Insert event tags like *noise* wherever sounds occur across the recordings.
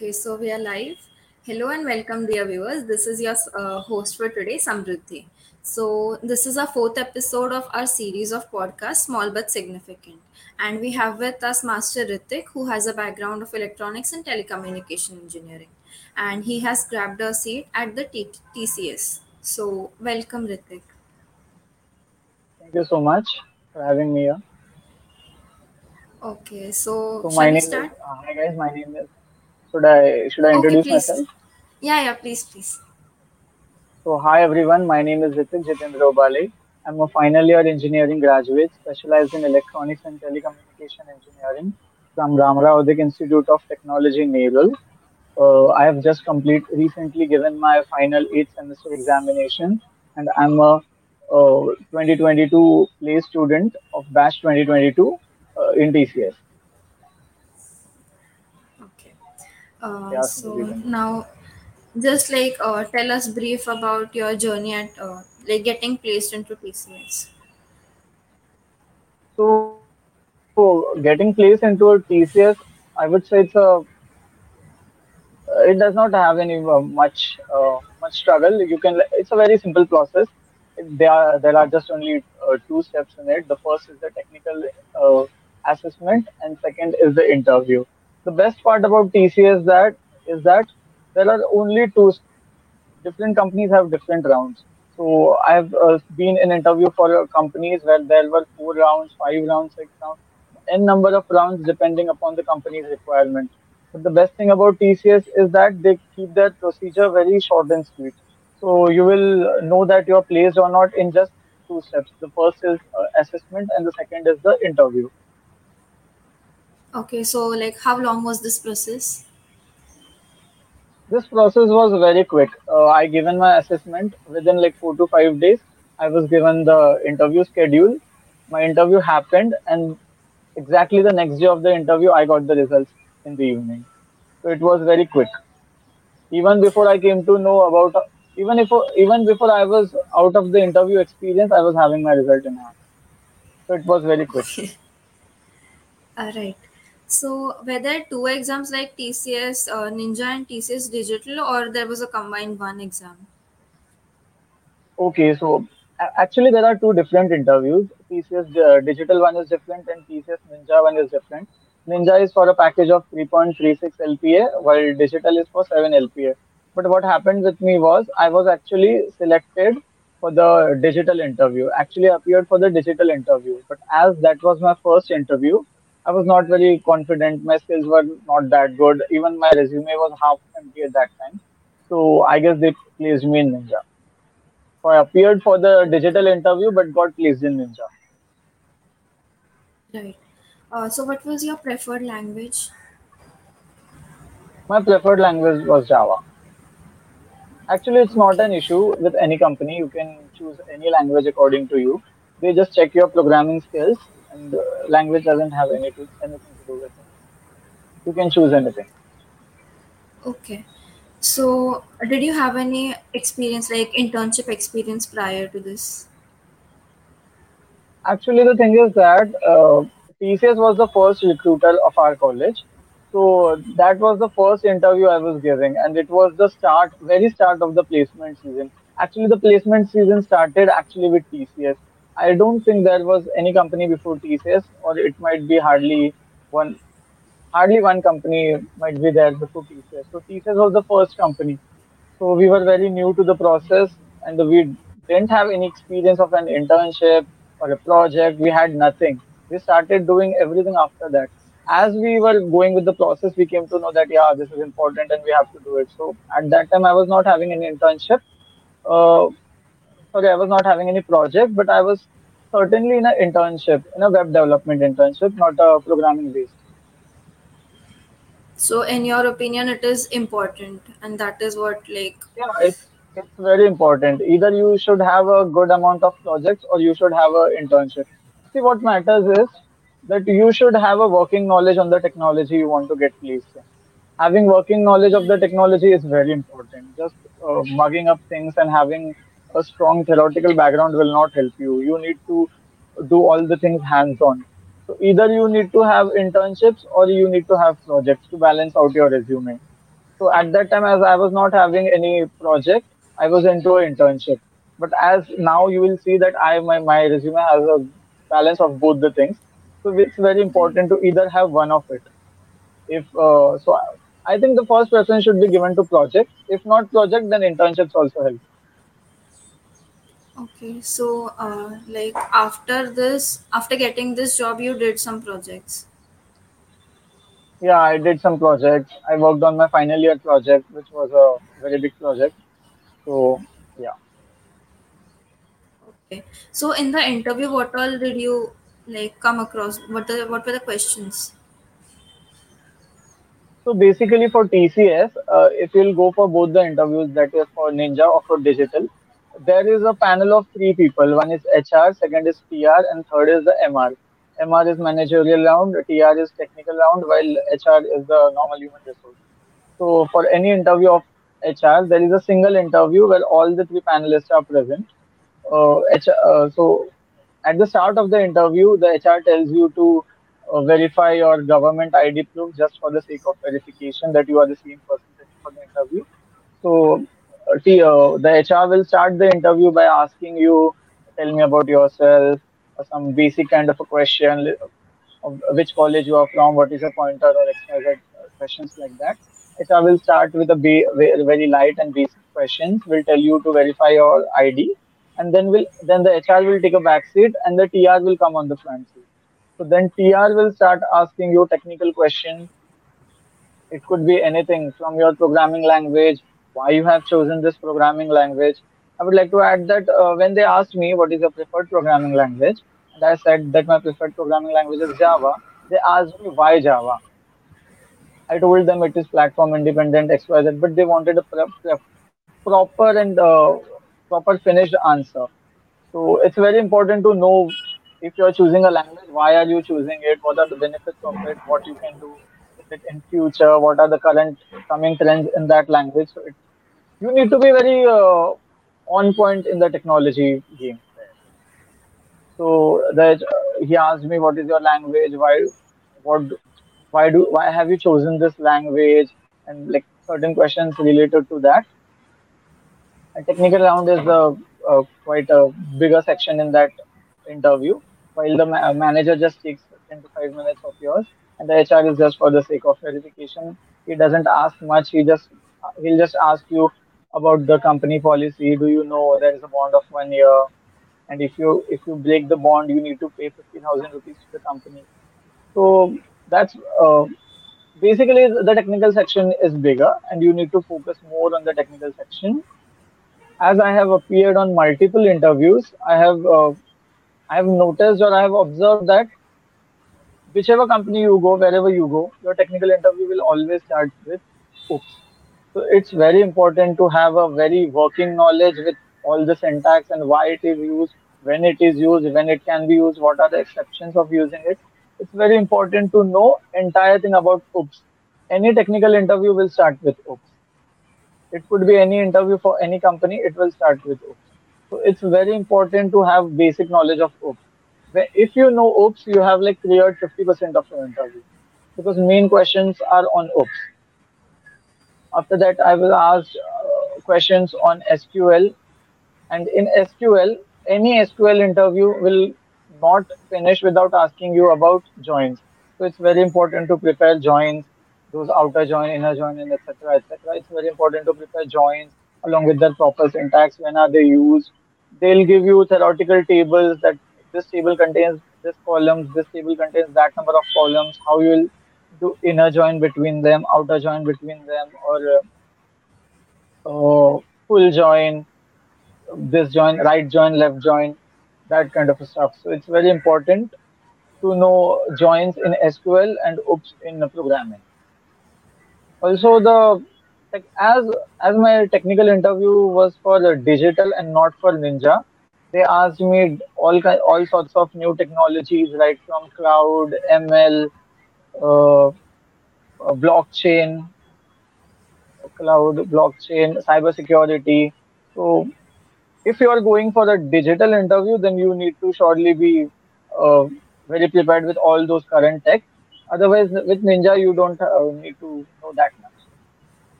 Okay, so we are live. Hello and welcome, dear viewers. This is your uh, host for today, Samruddhi. So, this is our fourth episode of our series of podcasts, Small But Significant. And we have with us Master Hritik, who has a background of electronics and telecommunication engineering. And he has grabbed a seat at the T- TCS. So, welcome, Hritik. Thank you so much for having me here. Okay, so, So my we name is start? uh, hi guys. My name is should I should I Okay, introduce please. myself? Yeah, yeah, please, please. So hi everyone. My name is Hritik Jitendra Ubale. I'm a final year engineering graduate specialized in electronics and telecommunication engineering from Ramrao Adik Institute of Technology, Nerul. Uh, I have just complete recently given my final eighth semester examination, and I'm a uh, 2022 place student of batch 2022 uh, in TCS. Okay. Uh, Yeah, so now, just like uh, tell us brief about your journey at uh, like getting placed into TCS. So getting placed into a TCS, I would say it's a it does not have any uh, much uh, much struggle. You can it's a very simple process. There are there are just only two steps in it. The first is the technical assessment, and second is the interview. The best part about TCS that is that there are only two different companies have different rounds. So I've uh, been in interview for uh, companies where there were four rounds, five rounds, six rounds, n number of rounds depending upon the company's requirement. But the best thing about TCS is that they keep their procedure very short and sweet. So you will know that you're placed or not in just two steps. The first is uh, assessment, and the second is the interview. Okay, so like how long was this process? This process was very quick. Uh, I given my assessment within like four to five days. I was given the interview schedule. My interview happened, and exactly the next day of the interview, I got the results in the evening. So it was very quick. Even before I came to know about, even if even before I was out of the interview experience, I was having my result in hand. So it was very quick. *laughs* All right. So were there two exams like TCS uh, Ninja and TCS Digital, or there was a combined one exam? Okay, so actually there are two different interviews. TCS uh, digital one is different and TCS Ninja one is different. Ninja is for a package of 3.36 LPA, while digital is for 7 LPA. But what happened with me was I was actually selected for the digital interview. Actually appeared for the digital interview, but as that was my first interview, I was not very confident. My skills were not that good. Even my resume was half empty at that time. So I guess they placed me in Ninja. So I appeared for the digital interview but got placed in Ninja. Right. Uh, so what was your preferred language? My preferred language was Java. Actually, it's not an issue with any company. You can choose any language according to you. They just check your programming skills, and uh, language doesn't have any to, anything to do with it. You can choose anything. Okay. So did you have any experience like internship experience prior to this? Actually, the thing is that uh, TCS was the first recruiter of our college. So that was the first interview I was giving, and it was the start, very start of the placement season. Actually, the placement season started actually with TCS. I don't think there was any company before TCS, or it might be hardly one, hardly one company might be there before TCS. So TCS was the first company. So we were very new to the process and we didn't have any experience of an internship or a project. We had nothing. We started doing everything after that. As we were going with the process, we came to know that, yeah, this is important and we have to do it. So at that time, I was not having any internship. Uh, sorry, I was not having any project, but I was certainly in an internship, in a web development internship, not a programming based. So in your opinion, it is important, and that is what like Yeah, it's it's very important. Either you should have a good amount of projects or you should have a internship. See, what matters is that you should have a working knowledge on the technology you want to get placed in. Having working knowledge of the technology is very important. Just uh, mugging up things and having a strong theoretical background will not help you. You need to do all the things hands on. So either you need to have internships or you need to have projects to balance out your resume. So at that time, as I was not having any project, I was into an internship. But as now you will see that I my, my resume has a balance of both the things. So it's very important to either have one of it. If uh, so, I think the first preference should be given to project. If not project, then internships also help. Okay. So, uh, like after this, after getting this job, you did some projects. Yeah, I did some projects. I worked on my final year project, which was a very big project. So yeah. Okay. So, in the interview, what all did you like come across? What the what were the questions? So basically for TCS, uh, if you'll go for both the interviews, that is for Ninja or for Digital, there is a panel of three people. One is HR, second is PR, and third is the MR. MR is managerial round, TR is technical round, while HR is the normal human resource. So for any interview of HR, there is a single interview where all the three panelists are present. Uh, H, uh, so at the start of the interview, the HR tells you to uh, verify your government ID proof just for the sake of verification that you are the same person for the interview. So the HR will start the interview by asking you, tell me about yourself, or some basic kind of a question, which college you are from, what is your pointer, or uh, questions like that. HR will start with a very light and basic questions. Will tell you to verify your ID, and then will then the HR will take a back seat, and the TR will come on the front seat. So then TR will start asking you technical questions it could be anything from your programming language, why you have chosen this programming language. I would like to add that uh, when they asked me what is your preferred programming language, and I said that my preferred programming language is Java, they asked me why Java. I told them it is platform independent XYZ, but they wanted a pre- pre- proper and uh, proper finished answer. So it's very important to know if you're choosing a language, why are you choosing it? What are the benefits of it? What you can do it in future? What are the current coming trends in that language? So it, you need to be very uh, on point in the technology game. So that uh, he asked me, "What is your language? Why, what, why do, why have you chosen this language?" And like certain questions related to that. A technical round is a, a quite a bigger section in that interview, while the ma- manager just takes 10 to 5 minutes of yours, and the HR is just for the sake of verification. He doesn't ask much. He just he'll just ask you about the company policy. Do you know there is a bond of one year? And if you if you break the bond, you need to pay 50,000 rupees to the company. So that's uh, basically the technical section is bigger, and you need to focus more on the technical section as I have appeared on multiple interviews, I have uh, I have noticed or I have observed that whichever company you go, wherever you go, your technical interview will always start with oops. So it's very important to have a very working knowledge with all the syntax and why it is used, when it is used, when it can be used, what are the exceptions of using it. It's very important to know entire thing about oops. Any technical interview will start with oops. It could be any interview for any company, it will start with OOPS. So it's very important to have basic knowledge of OOPS. If you know OOPS, you have like cleared 50% of your interview because main questions are on OOPS. After that, I will ask uh, questions on SQL. And in SQL, any SQL interview will not finish without asking you about joins. So it's very important to prepare joins, those outer join, inner join, and etc. etc. It's very important to prepare joins along with their proper syntax. When are they used? They'll give you theoretical tables that this table contains this columns, this table contains that number of columns. How you will do inner join between them, outer join between them, or uh, uh, full join this join, right join, left join, that kind of stuff. So it's very important to know joins in SQL and OOPS in programming. Also, the like as as my technical interview was for digital and not for Ninja, they asked me all ki- all sorts of new technologies, right from cloud, ML, uh, uh, blockchain, cloud, blockchain, cybersecurity. So if you are going for a digital interview, then you need to surely be uh, very prepared with all those current tech. Otherwise, with Ninja, you don't uh, need to know that much.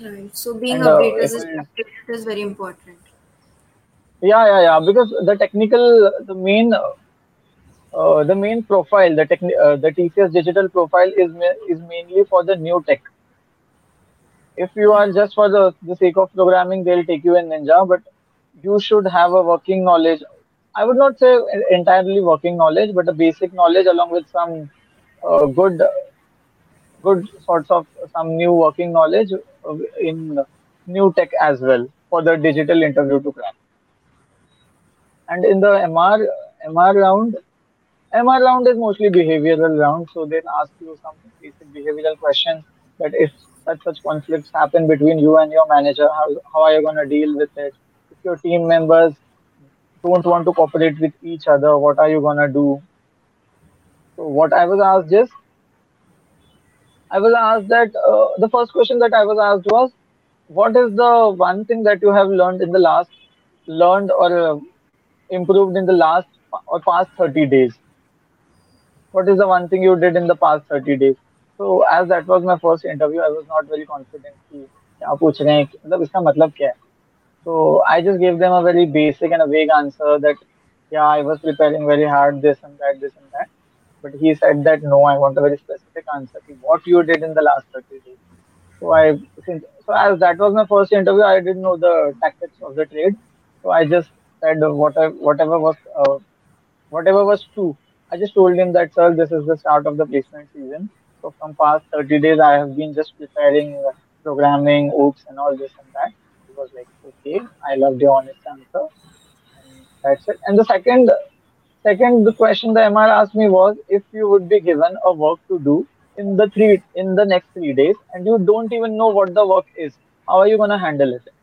Right. So being and uh, updated it is is very important. Yeah yeah yeah because the technical the main uh, the main profile the techni- uh, the TCS digital profile is ma- is mainly for the new tech if you are just for the, the sake of programming, they'll take you in Ninja, but you should have a working knowledge. I would not say entirely working knowledge, but a basic knowledge along with some uh, good good sorts of some new working knowledge uh, in new tech as well for the digital interview to crack. And in the MR MR round, MR round is mostly behavioral round, so they ask you some basic behavioral questions that if such such conflicts happen between you and your manager, how, how are you going to deal with it? If your team members don't want to cooperate with each other, what are you going to do? So what I was asked is, I was asked that uh, the first question that I was asked was, what is the one thing that you have learned in the last, learned or uh, improved in the last or past 30 days? what is the one thing you did in the past 30 days so as that was my first interview i was not very confident कि क्या पूछ रहे हैं मतलब इसका मतलब क्या है so i just gave them a very basic and a vague answer that yeah i was preparing very hard this and that this and that but he said that no i want a very specific answer कि what you did in the last 30 days so i since so as that was my first interview i didn't know the tactics of the trade so i just said whatever whatever was uh, whatever was true. I just told him that, sir, this is the start of the placement season. So from past 30 days, I have been just preparing uh, programming, OOPS, and all this and that. He was like, okay, I loved your honest answer. And that's it. And the second, second the question the MR asked me was, if you would be given a work to do in the three in the next three days, and you don't even know what the work is, how are you gonna handle it?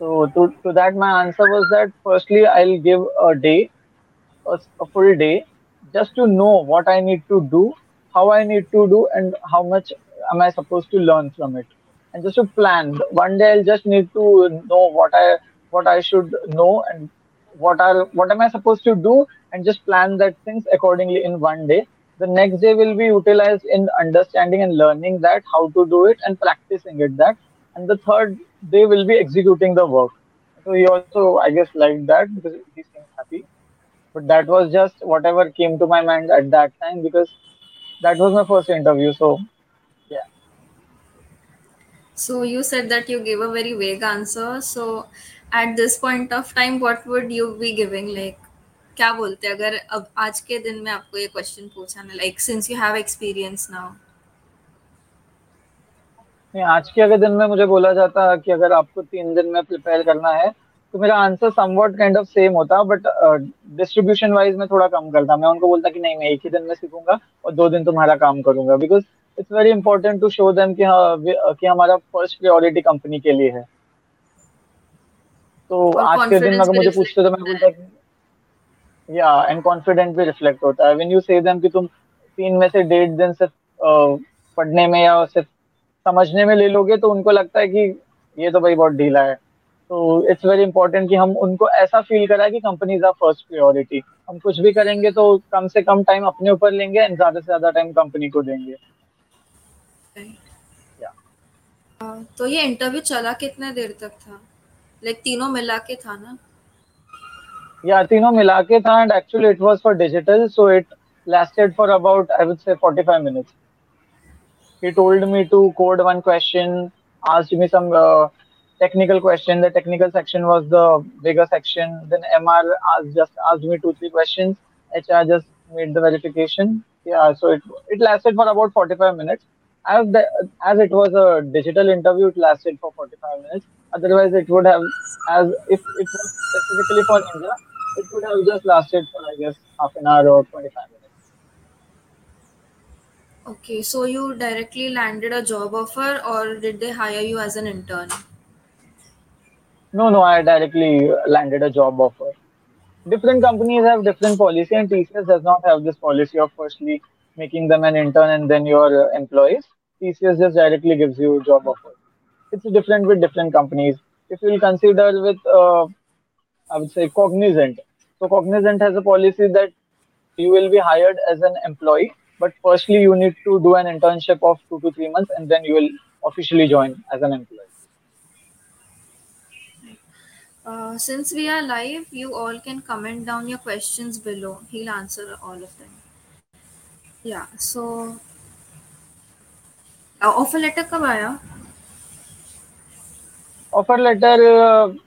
So to, to that, my answer was that firstly, I'll give a day a, a full day just to know what I need to do, how I need to do, and how much am I supposed to learn from it, and just to plan. One day I'll just need to know what I what I should know and what are what am I supposed to do, and just plan that things accordingly in one day. The next day will be utilized in understanding and learning that how to do it and practicing it that, and the third day will be executing the work. So he also, I guess, liked that because he seemed happy but that was just whatever came to my mind at that time because that was my first interview so yeah So you said that you gave a very vague answer. So at this point of time, what would you be giving? Like, क्या बोलते अगर अब आज के दिन में आपको ये क्वेश्चन पूछा ना like since you have experience now नहीं आज के अगर दिन में मुझे बोला जाता कि अगर आपको तीन दिन में प्रिपेयर करना है तो मेरा answer somewhat kind of same होता बट डिस्ट्रीब्यूशन वाइज में थोड़ा कम करता। मैं उनको बोलता कि नहीं मैं एक ही दिन में सीखूँगा और दो दिन तुम्हारा काम करूँगा। Because it's very important to show them कि हाँ कि हमारा फ़र्स्ट प्रायोरिटी कंपनी के लिए है। तो आज के दिन अगर मुझे पूछते तो मैं बोलता या एंड कॉन्फिडेंट भी रिफ्लेक्ट होता है। व्हेन यू से देम कि तुम तीन में से डेढ़ दिन सिर्फ़ पढ़ने में या सिर्फ़ समझने में ले लोगे तो उनको लगता है कि ये तो भाई बहुत ढीला है। तो इट्स वेरी इंपॉर्टेंट कि हम उनको ऐसा फील कराए कि कंपनीज़ आर फ़र्स्ट प्रायोरिटी हम कुछ भी करेंगे तो कम से कम टाइम अपने ऊपर लेंगे एंड ज़्यादा से ज़्यादा टाइम कंपनी को देंगे। तो ये इंटरव्यू चला कितने देर तक था? लाइक तीनों मिला के था ना? या तीनों मिला के था and actually it was for digital so it lasted for about I would say 45 minutes. He told me to code one question, asked me some uh, technical question. The technical section was the bigger section. Then MR asked, just asked me two three questions. HR just made the verification. Yeah, so it it lasted for about 45 minutes. As the, as it was a digital interview, it lasted for 45 minutes. Otherwise, it would have as if it was specifically for Ninja, it would have just lasted for I guess half an hour or 25 minutes. Okay, so you directly landed a job offer or did they hire you as an intern? No, no, I directly landed a job offer. Different companies have different policy, and TCS does not have this policy of firstly making them an intern and then your employees. TCS just directly gives you a job offer. It's different with different companies. If you'll consider with, uh, I would say, Cognizant. So Cognizant has a policy that you will be hired as an employee, but firstly you need to do an internship of two to three months, and then you will officially join as an employee. Uh, since we are live, you all can comment down your questions below. He'll answer all of them. Yeah, so uh, offer letter कब आया? Offer letter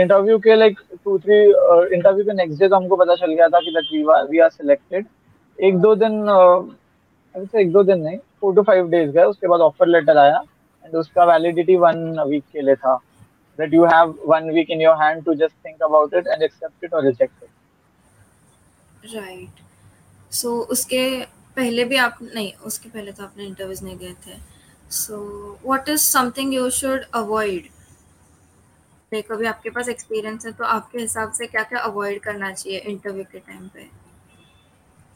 interview के like to three interview के next day तो हमको पता चल गया था कि that we we are selected एक दो दिन uh, एक दो दिन नहीं फोर टू फाइव डेज़ गए उसके बाद ऑफ़र लेटर आया एंड उसका वैलिडिटी वन वीक के लिए था that you have one week in your hand to just think about it and accept it or reject it. Right. So उसके पहले भी आप नहीं उसके पहले तो आपने इंटरव्यूज़ नहीं गए थे। So what is something you should avoid like अभी आपके पास एक्सपीरियंस है तो आपके हिसाब से क्या क्या अवॉइड करना चाहिए इंटरव्यू के टाइम पे?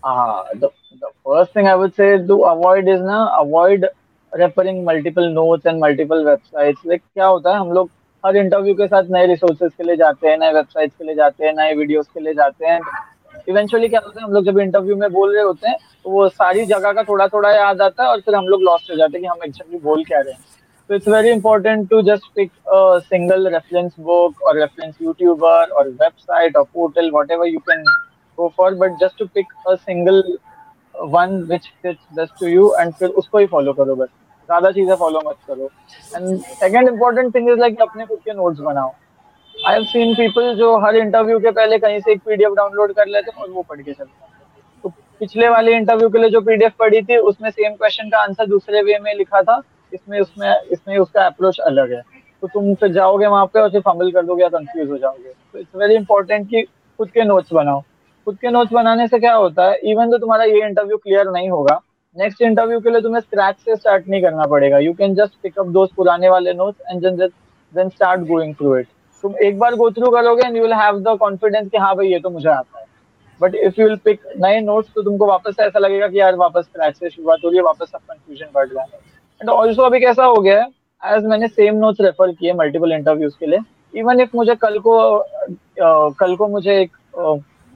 हाँ the, the first thing I would say to avoid is ना avoid referring multiple notes and multiple websites like क्या होता है हम लोग हर इंटरव्यू के साथ नए रिसोर्सेज के लिए जाते हैं नए वेबसाइट्स के लिए जाते हैं नए वीडियोस के लिए जाते हैं इवेंचुअली क्या होता है हम लोग जब इंटरव्यू में बोल रहे होते हैं तो वो सारी जगह का थोड़ा थोड़ा याद आता है और फिर हम लोग लॉस्ट हो जाते हैं कि हम एक्चुअली बोल क्या रहे हैं So it's very important to just pick a single reference book or reference YouTuber or website or portal, whatever you can go for, but just to pick a single one which fits best to you and फिर उसको ही follow करो बस। ज़्यादा चीज़ें follow मत करो। And second important thing is like अपने खुद के notes बनाओ। आई हैव सीन पीपल जो हर इंटरव्यू के पहले कहीं से एक पीडीएफ डाउनलोड कर लेते हैं और वो पढ़ के चलते हैं। तो पिछले वाले इंटरव्यू के लिए जो पीडीएफ पढ़ी थी उसमें सेम क्वेश्चन का आंसर दूसरे वे में लिखा था। इसमें उसमें इसमें उसका अप्रोच अलग है। तो तुम फिर जाओगे वहाँ पे और फिर फंबल कर दोगे या कंफ्यूज हो जाओगे। तो इट्स वेरी इंपॉर्टेंट कि खुद के नोट्स बनाओ। खुद के नोट्स बनाने से क्या होता है? इवन तो तुम्हारा ये इंटरव्यू क्लियर नहीं होगा। नेक्स्ट इंटरव्यू के लिए तुम्हें स्क्रैच से स्टार्ट नहीं करना पड़ेगा। You can just pick up दोस्त पुराने वाले notes and then start going through it तुम एक बार गो थ्रू करोगे and you will have the confidence कि हाँ भाई ये तो मुझे आता है। But if you will pick नए नोट्स तो तुमको वापस ऐसा लगेगा कि यार वापस स्क्रैच से शुरुआत हो रही है वापस सब कंफ्यूजन बढ़ रहा है। एंड ऑल्सो अभी कैसा हो गया है? एज मैंने सेम नोट्स रेफर किए मल्टीपल इंटरव्यूज़ के लिए। इवन इफ़ मुझे कल को uh, कल को मुझे एक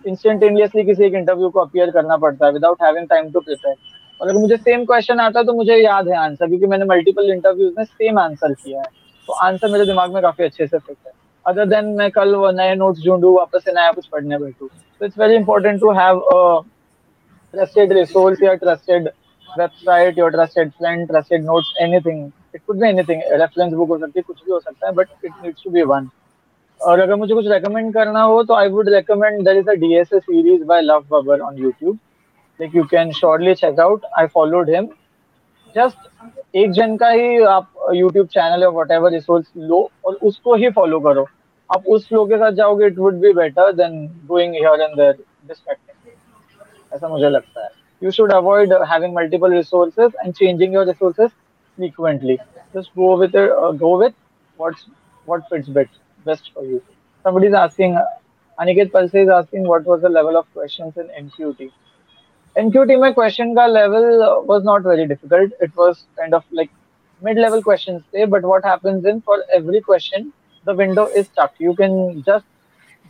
इंस्टेंटेनियसली किसी एक इंटरव्यू को अपियर करना पड़ता है without having time to prepare और अगर मुझे सेम क्वेश्चन आता है तो मुझे याद है आंसर क्योंकि मैंने मल्टीपल इंटरव्यूज़ में सेम आंसर किया है। तो आंसर मेरे दिमाग में काफ़ी अच्छे से फिट है। अदर देन मैं कल नए नोट्स ढूंढू वापस से नया कुछ पढ़ने बैठू। तो it's very important to have trusted resource या trusted website, your trusted friend, trusted notes, anything. It could be anything. Reference book हो सकती है कुछ भी हो सकता है but it needs to be one और अगर मुझे कुछ रेकमेंड करना हो तो I would recommend there is a DSA series by Love Babbar on YouTube like you can surely check out I followed him just एक जन का ही आप यूट्यूब चैनल या वट एवर रिसोर्स लो और उसको ही फॉलो करो। आप उस फ्लो के साथ जाओगे it would be better than going here and there distracting ऐसा मुझे लगता है। Avoid having multiple resources and changing your resources frequently. Just go with it, uh, go with what's what fits best best for you. Somebody is asking, Aniket Palse is asking what was the level of questions in NQT. NQT my question ka level was not very difficult. It was kind of like mid-level questions there, but what happens in for every question, the window is stuck. You can just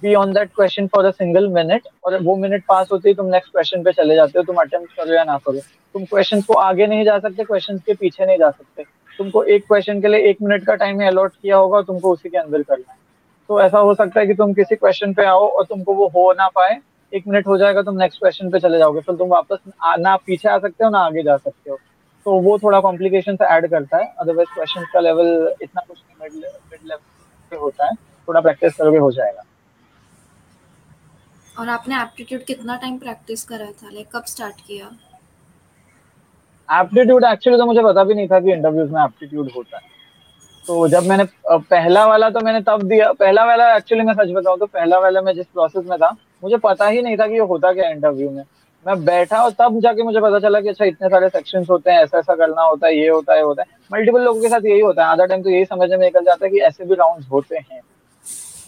be on that question for a single minute और वो minute पास होते ही तुम next question पे चले जाते हो तुम attempt करो या ना करो तुम क्वेश्चन को आगे नहीं जा सकते क्वेश्चन के पीछे नहीं जा सकते तुमको एक क्वेश्चन के लिए एक मिनट का टाइम अलॉट किया होगा तुमको उसी के अंदर करना है तो ऐसा हो सकता है कि तुम किसी क्वेश्चन पे आओ और तुमको वो हो ना पाए। एक मिनट हो जाएगा तुम नेक्स्ट क्वेश्चन पे चले जाओगे फिर तुम वापस ना पीछे आ सकते हो ना आगे जा सकते हो। तो वो थोड़ा कॉम्प्लिकेशन से ऐड करता है। अदरवाइज़ क्वेश्चन का लेवल इतना कुछ नहीं मिड लेवल पे होता है। थोड़ा प्रैक्टिस करोगे हो जाएगा। और आपने एप्टीट्यूड कितना टाइम प्रैक्टिस करा था? लाइक कब स्टार्ट किया? एप्टीट्यूड एक्चुअली तो मुझे पता भी नहीं था कि इंटरव्यूज़ में एप्टीट्यूड होता है। तो जब मैंने पहला वाला तो मैंने तब दिया। पहला वाला एक्चुअली मैं सच बताऊँ तो पहला वाला मैं जिस प्रोसेस में था मुझे पता ही नहीं था कि ये होता क्या इंटरव्यू में। मैं बैठा और तब जाके मुझे पता चला कि अच्छा इतने सारे सेक्शन होते हैं ऐसा ऐसा करना होता है ये होता है होता है। मल्टीपल लोगों के साथ यही होता है। आधा टाइम तो यही समझ में निकल जाता है कि ऐसे भी राउंड होते हैं।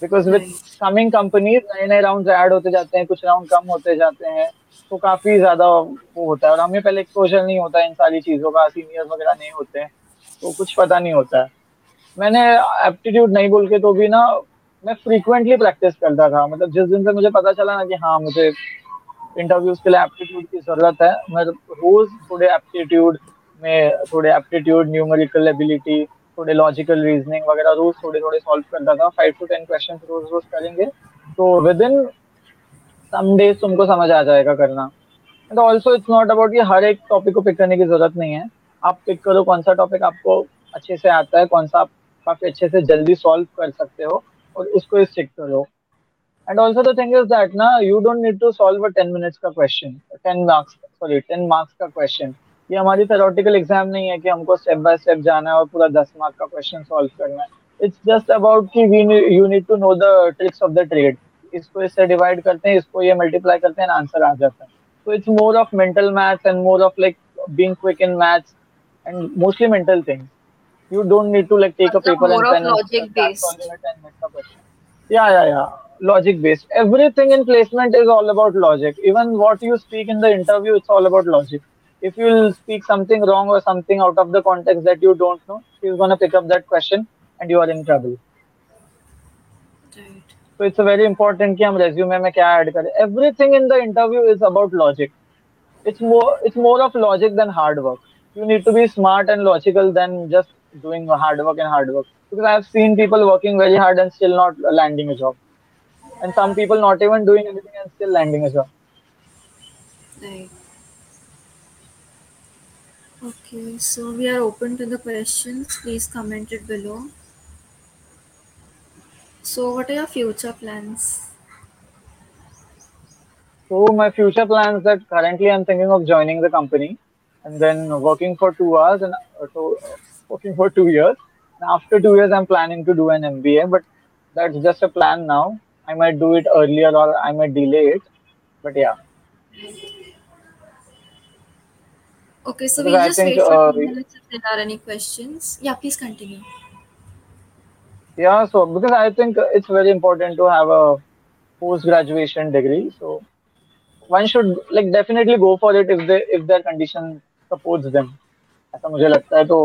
बिकॉज़ विद कमिंग कंपनीज़ नए नए राउंड ऐड होते जाते हैं कुछ राउंड कम होते जाते हैं तो काफ़ी ज़्यादा वो होता है। और हमें पहले एक्सपोजर नहीं होता है इन सारी चीज़ों का सीनियर वगैरह नहीं होते हैं तो कुछ पता नहीं होता है। मैंने एप्टीट्यूड नहीं बोल के तो भी ना मैं फ्रीक्वेंटली प्रैक्टिस करता था। मतलब जिस दिन से मुझे पता चला ना कि हाँ मुझे इंटरव्यूज़ के लिए एप्टीट्यूड की ज़रूरत है, मैं रोज थोड़े एप्टीट्यूड में, थोड़े एप्टीट्यूड न्यूमेरिकल एबिलिटी थोड़े लॉजिकल रीजनिंग वगैरह रोज थोड़े थोड़े सॉल्व करता था। फाइव टू टेन क्वेश्चन रोज रोज करेंगे तो विद इन सम डेज़ तुमको समझ आ जाएगा करना। And also it's not about कि हर एक टॉपिक को पिक करने की ज़रूरत नहीं है। आप पिक करो कौन सा टॉपिक आपको अच्छे से आता है, कौन सा आप काफ़ी अच्छे से जल्दी सॉल्व कर सकते हो और उसको स्टिक करो and also the thing is that ना you don't need to solve a ten minutes का question ten marks sorry ten marks का क्वेश्चन ये हमारी थेरोटिकल एग्ज़ाम नहीं है कि हमको स्टेप बाय स्टेप जाना है और पूरा दस मार्क का क्वेश्चन सॉल्व करना है। इट्स जस्ट अबाउट कि we you need to know the tricks of the trade इसको इससे डिवाइड करते हैं, इसको ये मल्टीप्लाई करते हैं आंसर आ जाता है। So it's more of mental maths and more of like being quick in maths and mostly mental things. you don't need to like take a paper more and of pen logic and start based. solving a 10 minutes of question. yeah yeah yeah logic based everything in placement is all about logic even what you speak in the interview it's all about logic if you speak something wrong or something out of the context that you don't know he's going to pick up that question and you are in trouble Right. so it's a very important कि हम resume में क्या add करें everything in the interview is about logic it's more it's more of logic than hard work you need to be smart and logical than just doing hard work and hard work because i've seen people working very hard and still not landing a job and some people not even doing anything and still landing a job Right. Okay, so we are open to the questions. Please comment it below. So, what are your future plans? so my future plans that currently i'm thinking of joining the company and then working for two hours and uh, so, working for two years and after two years i'm planning to do an mba but that's just a plan now i might do it earlier or i might delay it but yeah Okay, so Because we'll I just think, wait for uh, two minutes if there are any questions. Yeah, please continue. Yeah, so because I think it's very important to have a post graduation degree, so one should like definitely go for it if they if their condition supports them. ऐसा मुझे लगता है तो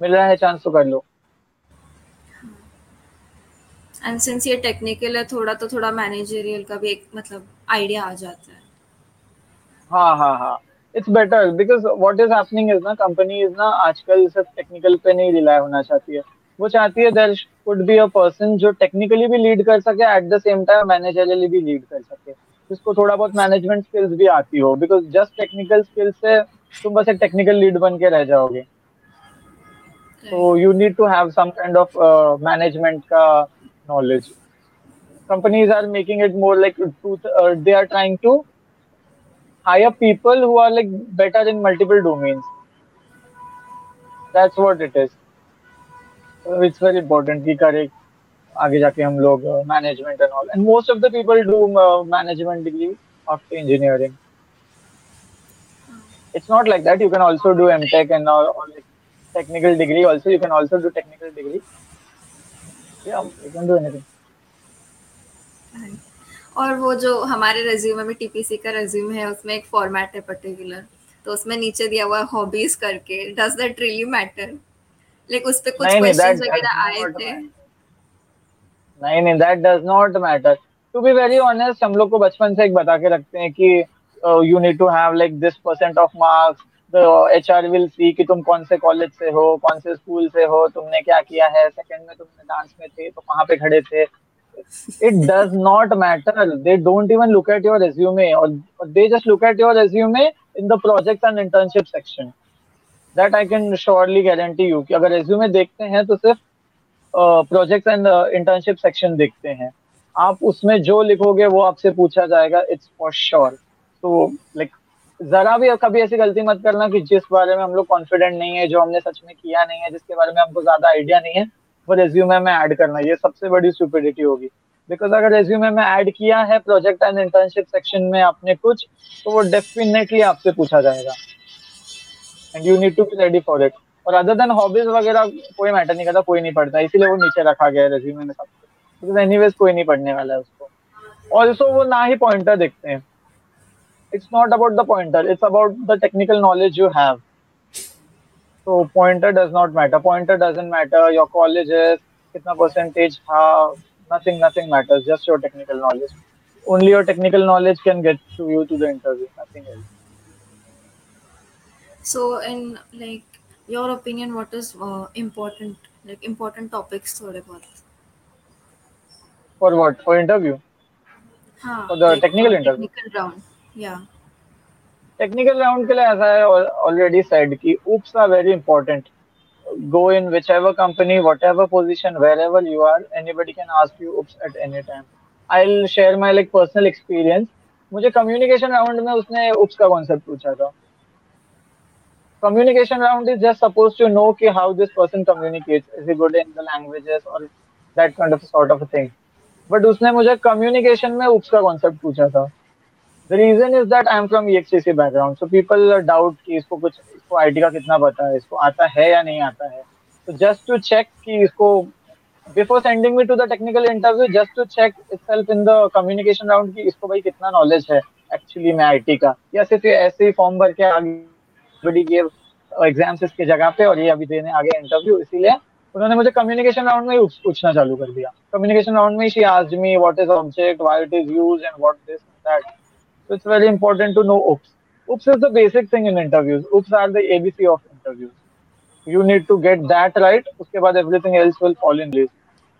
मिल रहा है chance तो कर लो। एंड सिंस ये टेक्निकल है थोड़ा तो थोड़ा मैनेजरियल का भी एक मतलब आइडिया आ जाता है। हाँ हाँ हाँ। It's better because what is happening is ना कंपनीज़ ना आजकल सिर्फ़ टेक्निकल पे नहीं रिलाई होना चाहती है। वो चाहती है there could be a person जो टेक्निकली भी लीड कर सके at the same time managerially भी लीड कर सके। जिसको थोड़ा बहुत मैनेजमेंट स्किल्स भी आती हो बिकॉज़ जस्ट टेक्निकल स्किल्स से तुम बस एक टेक्निकल लीड बन के रह जाओगे। तो you need to have some kind of management का knowledge companies are making it more like to, uh, they are trying to hire people who are like better in multiple domains that's what it is so it's very important कि करे आगे जाके हम लोग management and all and most of the people do management degree after engineering it's not like that you can also do mtech and or, or like technical degree. Also you can also do technical degree. Yeah you can do anything. और वो जो हमारे resume में TPC का resume है उसमें एक format है पर्टिकुलर तो उसमें नीचे दिया हुआ हॉबीज करके does that really matter like उस पे कुछ क्वेश्चंस वगैरह आए थे? नहीं नहीं that does not matter to be very honest हम लोग को बचपन से एक बता के रखते हैं कि you need to have like this percent of marks H R will see कि तुम कौन से कॉलेज से हो कौन से स्कूल से हो तुमने क्या किया है सेकंड में तुमने डांस में थे तो कहाँ पे खड़े थे does not matter they don't even look at your resume or, or they just look at your resume in the projects and internship section that i can surely guarantee you कि अगर resume देखते हैं तो सिर्फ़ projects and internship section देखते हैं आप उसमें जो लिखोगे वो आपसे पूछा जाएगा इट्स फॉर श्योर तो लाइक जरा भी कभी ऐसी गलती मत करना कि जिस बारे में हम लोग कॉन्फिडेंट नहीं है, जो हमने सच में किया नहीं है, जिसके बारे में हमको ज़्यादा आइडिया नहीं है, वो रेज्यूमे में ऐड करना, ये सबसे बड़ी स्टूपिडिटी होगी। बिकॉज़ अगर रेज्यूमे में ऐड किया है प्रोजेक्ट एंड इंटर्नशिप सेक्शन में आपने कुछ तो वो डेफिनेटली आपसे पूछा जाएगा। And you need to be ready for it और अदर देन हॉबीज वगैरह, कोई मैटर नहीं करता, कोई नहीं पढ़ता, इसीलिए वो नीचे रखा गया है रेज्यूमे में सब बिकॉज़ एनीवेज कोई नहीं पढ़ने वाला है उसको। ऑल्सो वो ना ही पॉइंटर देखते हैं। it's not about the pointer it's about the technical knowledge you have so pointer does not matter pointer doesn't matter your college is kitna percentage ha nothing nothing matters just your technical knowledge only your technical knowledge can get to you to the interview nothing else So, in like your opinion, what is uh, important, like important topics थोड़े बहुत For what? For interview? हाँ For the like technical uh, interview? technical round या technical round के लिए ऐसा है already said कि OOPs are very important go in whichever ever go in whichever company, whatever position, wherever you are, can ask you OOPs at any time I will share my like personal experience मुझे communication round में उसने oops का concept पूछा था। Communication round is just suppose to know कि how this person communicates is he good in the languages और that kind of sort of thing but उसने मुझे कम्युनिकेशन में ऊप्स का कॉन्सेप्ट पूछा था। The reason is that I am from EXTC background, so people doubt कि इसको कुछ इसको IT का कितना पता है, इसको आता है या नहीं आता है. So just to check कि इसको before sending me to the technical interview, just to check itself in the communication round कि इसको भाई कितना नॉलेज है एक्चुअली में IT का। या सिर्फ़ ऐसे ही फॉर्म भर के आगे गिव एग्ज़ाम्स इसकी जगह पे और ये अभी देने आगे इंटरव्यू इसीलिए उन्होंने मुझे कम्युनिकेशन राउंड में ही पूछना चालू कर दिया। कम्युनिकेशन राउंड में she asked me what is object why it is used and what this that So it's very important to know oops. Oops is the basic thing in interviews. Oops are the ABC of interviews. You need to get that right. Uske everything else will fall in place.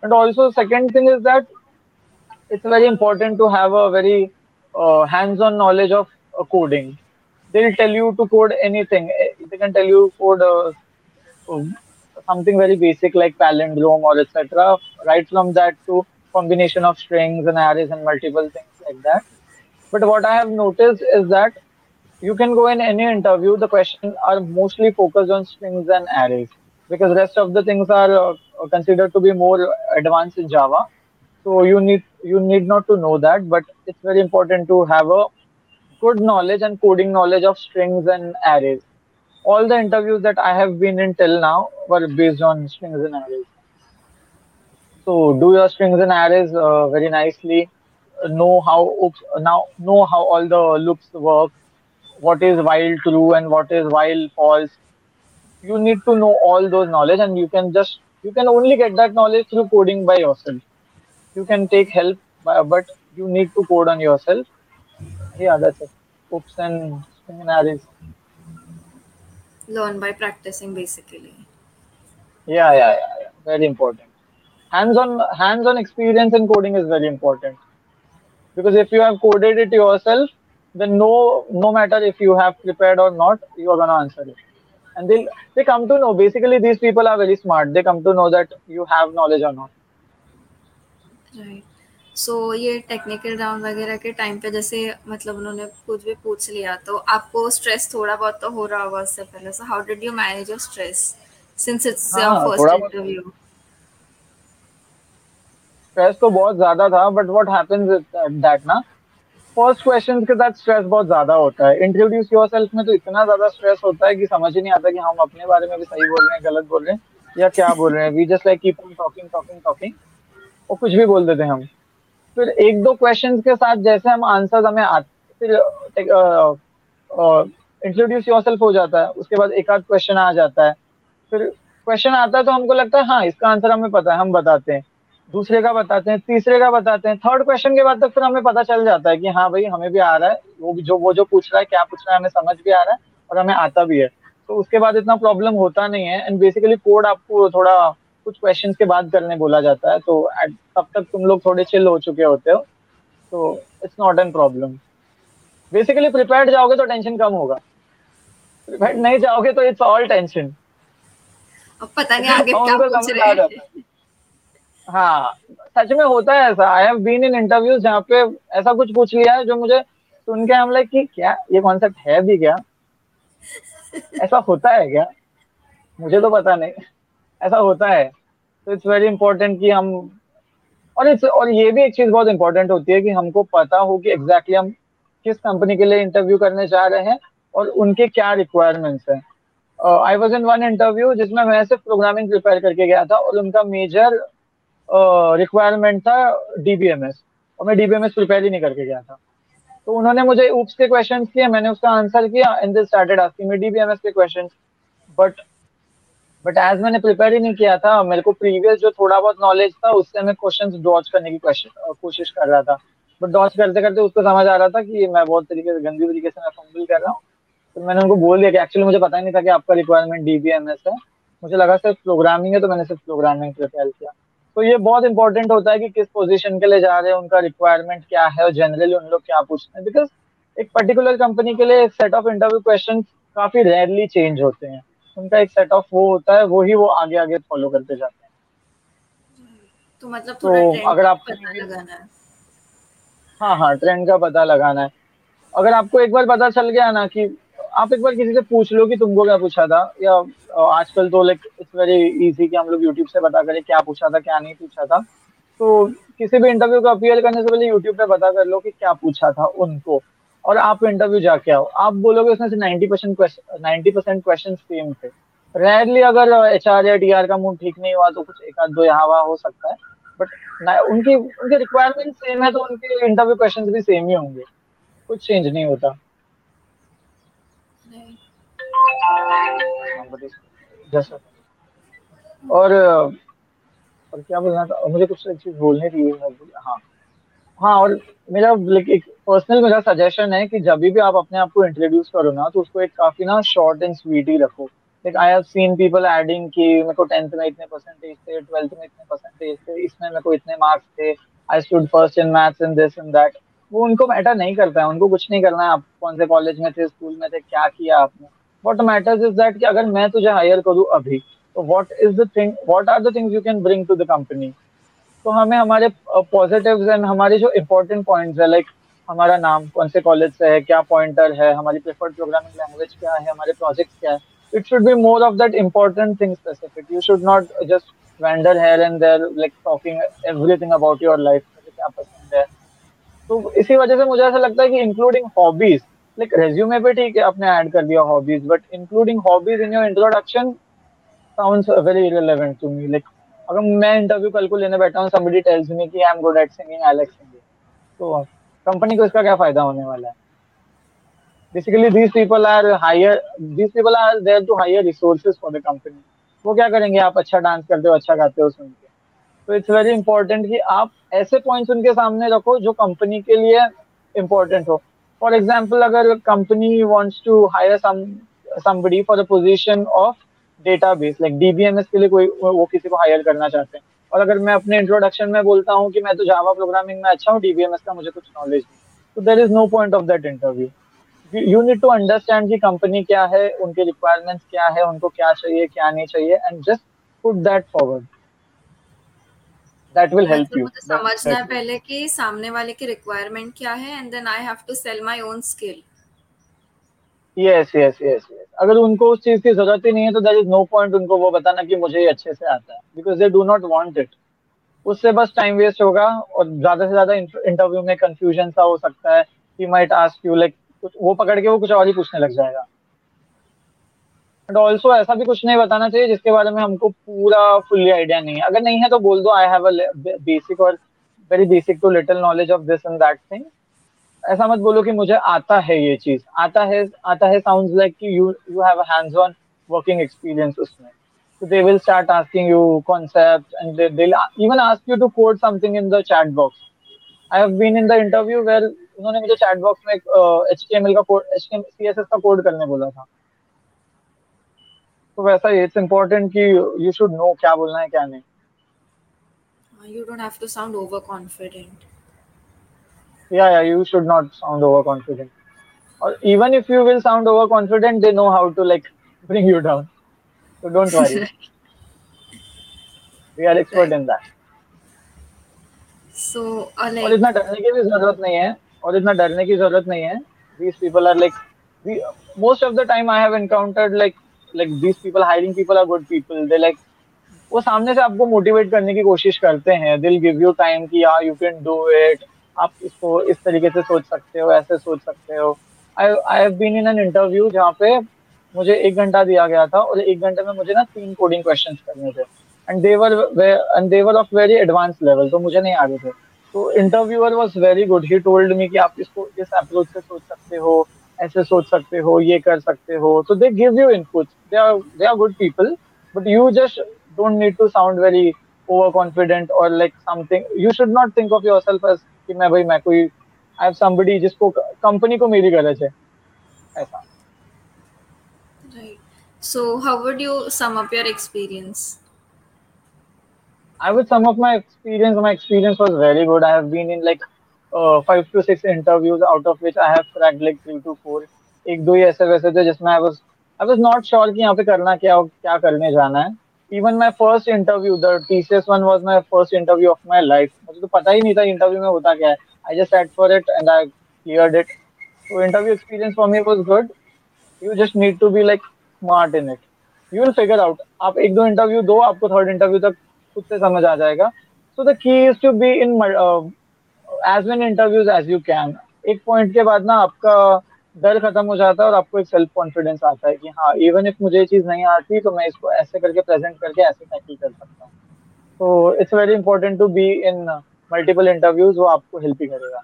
And also, second thing is that it's very important to have a very uh, hands-on knowledge of uh, coding. They'll tell you to code anything. Eh, they can tell you code uh, um, something very basic like palindrome or etc. Right from that to combination of strings and arrays and multiple things like that. But what I have noticed is that you can go in any interview. The questions are mostly focused on strings and arrays because rest of the things are uh, considered to be more advanced in Java. So you need you need not to know that, but it's very important to have a good knowledge and coding knowledge of strings and arrays. All the interviews that I have been in till now were based on strings and arrays. So do your strings and arrays uh, very nicely. Know how oops, now know how all the loops work. What is while true and what is while false. You need to know all those knowledge, and you can just you can only get that knowledge through coding by yourself. You can take help, but you need to code on yourself. Yeah, that's it. Oops and arrays. learn by practicing basically Yeah, yeah, yeah, yeah. Very important. Hands-on hands-on experience in coding is very important because if you have coded it yourself then no no matter if you have prepared or not you are going to answer it and they they come to know basically these people are very smart they come to know that you have knowledge or not right so ये technical round वगैरह के time पे जैसे मतलब उन्होंने कुछ भी पूछ लिया तो आपको स्ट्रेस थोड़ा बहुत तो हो रहा होगा उससे पहले so how did you manage your stress since it's your हाँ फर्स्ट थोड़ा बहुत इंटरव्यू stress तो बहुत ज़्यादा था बट व्हाट हैपेंस दैट ना? फ़र्स्ट क्वेश्चन के साथ स्ट्रेस बहुत ज़्यादा होता है। इंट्रोड्यूस योरसेल्फ में तो इतना ज़्यादा स्ट्रेस होता है कि समझ ही नहीं आता कि हम अपने बारे में भी सही बोल रहे हैं, गलत बोल रहे हैं, या क्या बोल रहे हैं। We just like keep on talking talking talking और कुछ भी बोल देते हैं हम। फिर एक दो क्वेश्चन के साथ जैसे हम आंसर हमें आते फिर इंट्रोड्यूस योरसेल्फ हो जाता है। उसके बाद एक आध क्वेश्चन आ जाता है। फिर क्वेश्चन आता है तो हमको लगता है हाँ इसका आंसर हमें पता है, हम बताते हैं। दूसरे का बताते हैं तीसरे का बताते हैं। थर्ड क्वेश्चन के बाद तक फिर हमें पता चल जाता है कि हाँ भाई हमें भी आ रहा है। वो भी- जो वो जो पूछ रहा है क्या पूछ रहा है हमें समझ भी आ रहा है और हमें आता भी है। तो उसके बाद इतना प्रॉब्लम होता नहीं है एंड बेसिकली कोड आपको थोड़ा कुछ क्वेश्चंस के बाद करने बोला जाता है। तो तब तक तुम लोग थोड़े चिल हो चुके होते हो। तो it's not an problem basically prepared जाओगे तो टेंशन कम होगा। प्रिपेयर्ड नहीं जाओगे तो इट्स ऑल टेंशन अब पता नहीं आगे *laughs* क्या पूछ रहे हैं। है, सच में होता है ऐसा। I have been in interviews जहाँ पे ऐसा कुछ पूछ लिया है जो मुझे सुन के हम लाइक कि क्या ये कॉन्सेप्ट है भी क्या? ऐसा होता है क्या? मुझे तो पता नहीं। ऐसा होता है। तो इट्स वेरी इंपॉर्टेंट कि हम और इट्स और ये भी एक चीज़ बहुत इंपॉर्टेंट होती है कि हमको पता हो कि एग्जैक्टली exactly हम किस कंपनी के लिए इंटरव्यू करने जा रहे हैं और उनके क्या रिक्वायरमेंट्स हैं। I was in one interview जिसमें मैं सिर्फ़ प्रोग्रामिंग प्रिपेयर करके गया था और उनका मेजर रिक्वायरमेंट था डीबीएमएस और मैं डीबीएमएस प्रिपेयर ही नहीं करके गया था। तो उन्होंने मुझे ऊप्स के क्वेश्चन किए, मैंने उसका आंसर किया and they started asking me DBMS के क्वेश्चंस बट बट एज मैंने प्रिपेयर ही नहीं किया था, मेरे को प्रीवियस जो थोड़ा बहुत नॉलेज था, उससे मैं क्वेश्चन डॉच करने की कोशिश कर रहा था। बट डॉच करते करते उसको समझ आ रहा था कि मैं बहुत तरीके से, गंदी तरीके से मैं फंबल कर रहा हूँ। तो मैंने उनको बोल दिया कि एक्चुअली मुझे पता ही नहीं था कि आपका रिक्वायरमेंट डीबीएमएस है। मुझे लगा सिर्फ़ प्रोग्रामिंग है तो मैंने सिर्फ़ प्रोग्रामिंग प्रिपेयर किया। तो ये बहुत इंपॉर्टेंट होता है कि किस पोजीशन के लिए जा रहे हैं उनका रिक्वायरमेंट क्या है और जनरली उन लोग क्या पूछते हैं। बिकॉज़ एक पर्टिकुलर कंपनी के लिए सेट ऑफ़ इंटरव्यू क्वेश्चन काफ़ी रेयरली चेंज होते हैं। उनका एक सेट ऑफ़ वो होता है वो ही वो आगे आगे फॉलो करते जाते हैं। तो मतलब तो अगर है। हाँ हाँ ट्रेंड का पता लगाना है। अगर आपको एक बार पता चल गया ना कि आप एक बार किसी से पूछ लो कि तुमको क्या पूछा था, या आजकल तो लाइक इट्स वेरी इजी कि हम लोग यूट्यूब से पता करें क्या पूछा था, क्या नहीं पूछा था। तो किसी भी इंटरव्यू का अपीयर करने से पहले यूट्यूब पे पता कर लो कि क्या पूछा था उनको। और आप इंटरव्यू जाके आओ। आप बोलोगे उसमें से ninety percent ninety percent question same थे। रेयरली अगर एच आर या टी आर का मूड ठीक नहीं हुआ तो कुछ एक आध दो यहाँ वहाँ हो सकता है। बट उनकी, उनके रिक्वायरमेंट सेम है तो उनके इंटरव्यू क्वेश्चन भी सेम ही होंगे। कुछ चेंज नहीं होता। जैसा। और और क्या बोलना था? मुझे कुछ चीज़ बोलनी थी हाँ हाँ। और मेरा एक पर्सनल मेरा सजेशन है कि जब भी आप अपने आप को इंट्रोड्यूस करो ना तो उसको एक काफ़ी ना शॉर्ट एंड स्वीट ही रखो। Like I have seen people adding कि मेरे को टेंथ में इतने परसेंटेज थे ट्वेल्थ में इतने परसेंटेज थे, इसमें मेरे को इतने मार्क्स थे I stood first in maths in this in that वो उनको मैटर नहीं करता है, उनको कुछ नहीं करना है। आप कौन से कॉलेज में थे स्कूल में थे, क्या किया आपने? व्हाट मैटर्स इज़ दैट कि अगर मैं तुझे हायर करूँ अभी तो what is the thing what are the things you can bring to the company तो हमें हमारे पॉजिटिव्स एंड हमारे जो इम्पोर्टेंट पॉइंट्स है लाइक हमारा नाम कौन से कॉलेज से है, क्या पॉइंटर है, हमारी प्रेफर्ड प्रोग्रामिंग लैंग्वेज क्या है, हमारे प्रोजेक्ट क्या है it should be more of that important thing specific you should not just wander here and there like talking everything about your life क्या पसंद है। तो इसी वजह से मुझे ऐसा लगता है कि इंक्लूडिंग हॉबीज लाइक रेज्यूमे पे ठीक है आपने ऐड कर दिया hobbies but including hobbies in your introduction sounds very irrelevant to me. Like, अगर मैं इंटरव्यू कल को लेने बैठा हूँ somebody tells me कि I am good at singing I like singing तो कंपनी को इसका क्या फ़ायदा होने वाला है? Basically these people are hire these people are there to hire resources for the company. वो क्या करेंगे? आप अच्छा डांस करते हो अच्छा गाते हो सुन के। तो इट्स वेरी इंपॉर्टेंट कि आप ऐसे पॉइंट्स उनके सामने रखो जो कंपनी के लिए इम्पोर्टेंट हो। फॉर एग्ज़ाम्पल अगर company wants to hire some somebody for the position of like DBMS के लिए कोई, वो किसी को हायर करना चाहते हैं। और अगर मैं अपने इंट्रोडक्शन में बोलता हूँ कि मैं तो जावा प्रोग्रामिंग में अच्छा हूँ डीबीएमएस का मुझे कुछ नॉलेज नहीं। तो there is no point of that interview you need to understand कि कंपनी क्या है, उनके रिक्वायरमेंट्स क्या है, उनको क्या चाहिए, क्या नहीं चाहिए and just put that forward that will help you मुझे समझना है पहले कि सामने वाले की रिक्वायरमेंट क्या है and then I have to sell my own skill yes yes yes yes अगर उनको उस चीज़ की ज़रूरत ही नहीं है तो देर इज़ नो पॉइंट उनको वो बताना कि मुझे ये अच्छे से आता है because they do not want it उससे बस टाइम वेस्ट होगा और ज़्यादा से ज़्यादा इंटरव्यू में कंफ्यूजन सा हो सकता है he might ask you like वो पकड़ के वो कुछ और ही पूछने लग जाएगा। एंड ऑल्सो ऐसा भी कुछ नहीं बताना चाहिए जिसके बारे में हमको पूरा फुल्ली आइडिया नहीं है। अगर नहीं है तो बोल दो आई हैव अ बेसिक और very basic too little knowledge of this and that thing ऐसा मत बोलो कि मुझे आता है ये चीज़। आता है आता है साउंड्स लाइक कि you you have hands on working experience उसमें। So they will start asking you concepts and they, they'll even ask you to code something in the chat box i have been in the interview where उन्होंने मुझे chat box में H T M L का code H T M C S S का code करने बोला था। तो वैसा ही इट्स इम्पोर्टेंट कि यू शुड नो क्या बोलना है क्या नहीं। You don't have to sound over confident या या you should not sound over confident और even if you will sound over confident they know how to like bring you down so don't worry we are expert in that so और इतना डरने की भी ज़रूरत नहीं है। और इतना डरने की ज़रूरत नहीं है। These people are like most of the time I have encountered like like, these people, hiring people are good people. They, like, वो सामने से आपको मोटिवेट करने की कोशिश करते हैं। दिल गिव यू टाइम कि या यू कैन डू इट आप इसको इस तरीके से सोच सकते हो, ऐसे सोच सकते हो। I I have been in an interview जहाँ पे मुझे एक घंटा दिया गया था और एक घंटे में मुझे ना तीन कोडिंग क्वेश्चंस करने थे। And they were and they were of very advance level तो मुझे नहीं आ रहे थे। तो interviewer was very good he told me कि आप इसको, इस अप्रोच से सोच सकते हो। ऐसे सोच सकते हो ये कर सकते हो तो they give you input they are they are good people but you just don't need to sound very over confident और like something you should not think of yourself as कि मैं भाई मैं कोई आई हैव समबडी जिसको company को मेरी गरज है ऐसा So, how would you sum up your experience? I would sum up my experience. My experience was very good. I have been in like five five to six interviews, out of which I have cracked like three to four. एक दो ही ऐसे वैसे थे जिसमें I was I was not sure कि यहाँ पे करना क्या हो क्या करने जाना है. Even my first interview the TCS one was my first interview of my life मुझे तो पता ही नहीं था इंटरव्यू में होता क्या है. I just sat for it and I cleared it so interview experience for me was good you just need to be like smart in it you will figure out आप एक दो इंटरव्यू दो आपको third interview तक खुद से समझ आ जाएगा. So the key is to be in as many interviews as you can एक पॉइंट के बाद ना आपका डर खत्म हो जाता है और आपको एक सेल्फ कॉन्फिडेंस आता है कि हाँ इवन इफ़ मुझे चीज़ नहीं आती तो मैं इसको ऐसे करके प्रेजेंट करके ऐसे टैकल कर सकता हूँ। तो it's very important to be in multiple interviews वो आपको हेल्प ही करेगा।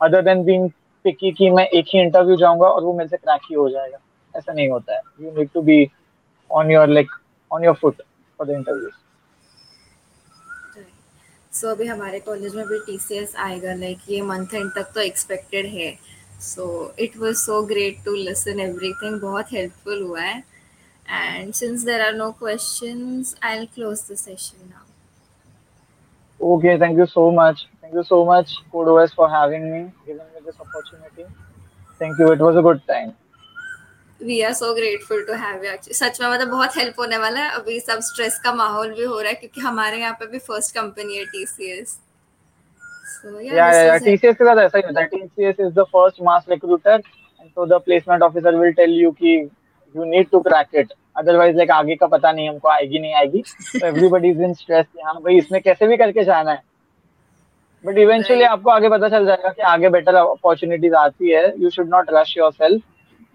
अदर देन बीइंग पिकी कि मैं एक ही इंटरव्यू जाऊँगा और वो मेरे से क्रैक ही हो जाएगा। ऐसा नहीं होता है। You need to be on your like on your foot for the interviews so so, अभी हमारे कॉलेज में भी टी आएगा लाइक ये मंथ एंड तक तो एक्सपेक्टेड है so it was so great to listen everything बहुत हेल्पफुल हुआ है and since there are no question I will close the session now Okay, thank you so much. Thank you so much, CodeOS, for having me, giving me this opportunity. Thank you. It was a good time. We are so grateful to have you actually सच में मतलब बहुत help होने वाला है। अभी सब stress का माहौल भी हो रहा है क्योंकि हमारे यहाँ पे भी फ़र्स्ट कंपनी है टीसीएस या या टीसीएस के साथ ऐसा ही होता है। TCS is the first mass recruiter and so the placement officer will tell you कि you need to crack it otherwise like आगे का पता नहीं हमको आएगी नहीं आएगी। तो एवरीबॉडी इज़ इन स्ट्रेस हाँ भाई इसमें कैसे भी करके जाना है। बट इवेंचुअली आपको आगे पता चल जाएगा कि आगे बेटर अपॉर्चुनिटीज़ आती है। You should not rush yourself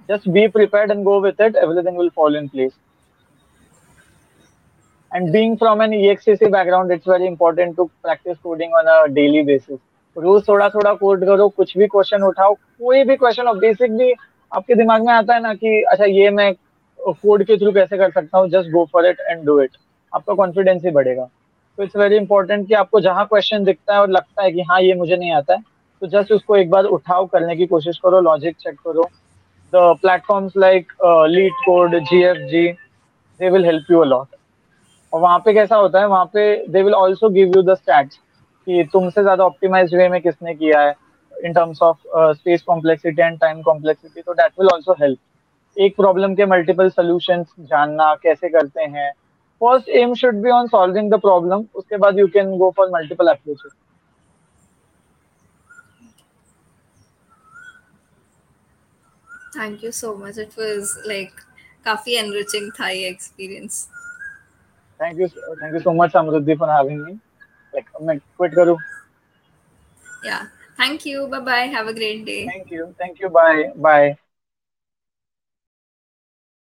just be prepared and go with it. Everything will fall in place. And being from an exec background, it's very important to practice coding on a daily basis. रोज थोड़ा थोड़ा code करो, कुछ भी question उठाओ, कोई भी question हो बेसिक भी आपके दिमाग में आता है ना कि अच्छा ये मैं कोड के थ्रू कैसे कर सकता हूँ? Just go for it and do it आपका कॉन्फिडेंस ही बढ़ेगा। तो इट्स वेरी इंपॉर्टेंट कि आपको जहाँ क्वेश्चन दिखता है और लगता है कि हाँ ये मुझे नहीं आता है तो जस्ट उसको एक बार उठाओ, करने की कोशिश करो लॉजिक चेक करो। The platforms like uh, LeetCode, GFG, they will help you a lot. और वहाँ पे कैसा होता है वहाँ पे they will also give you the stats कि तुमसे ज़्यादा ऑप्टिमाइज वे में किसने किया है in terms of space complexity and time complexity तो दैट विल ऑल्सो हेल्प एक प्रॉब्लम के मल्टीपल सोल्यूशंस जानना कैसे करते हैं। First aim should be on solving the problem उसके बाद you can go for multiple approaches Thank you so much. It was like काफी enriching था ये experience. Thank you, thank you so much, Amruddhi, for having me. Like, मैं quit करूँ. Yeah. Thank you. Bye bye. Have a great day. Thank you. Thank you. Bye. Bye.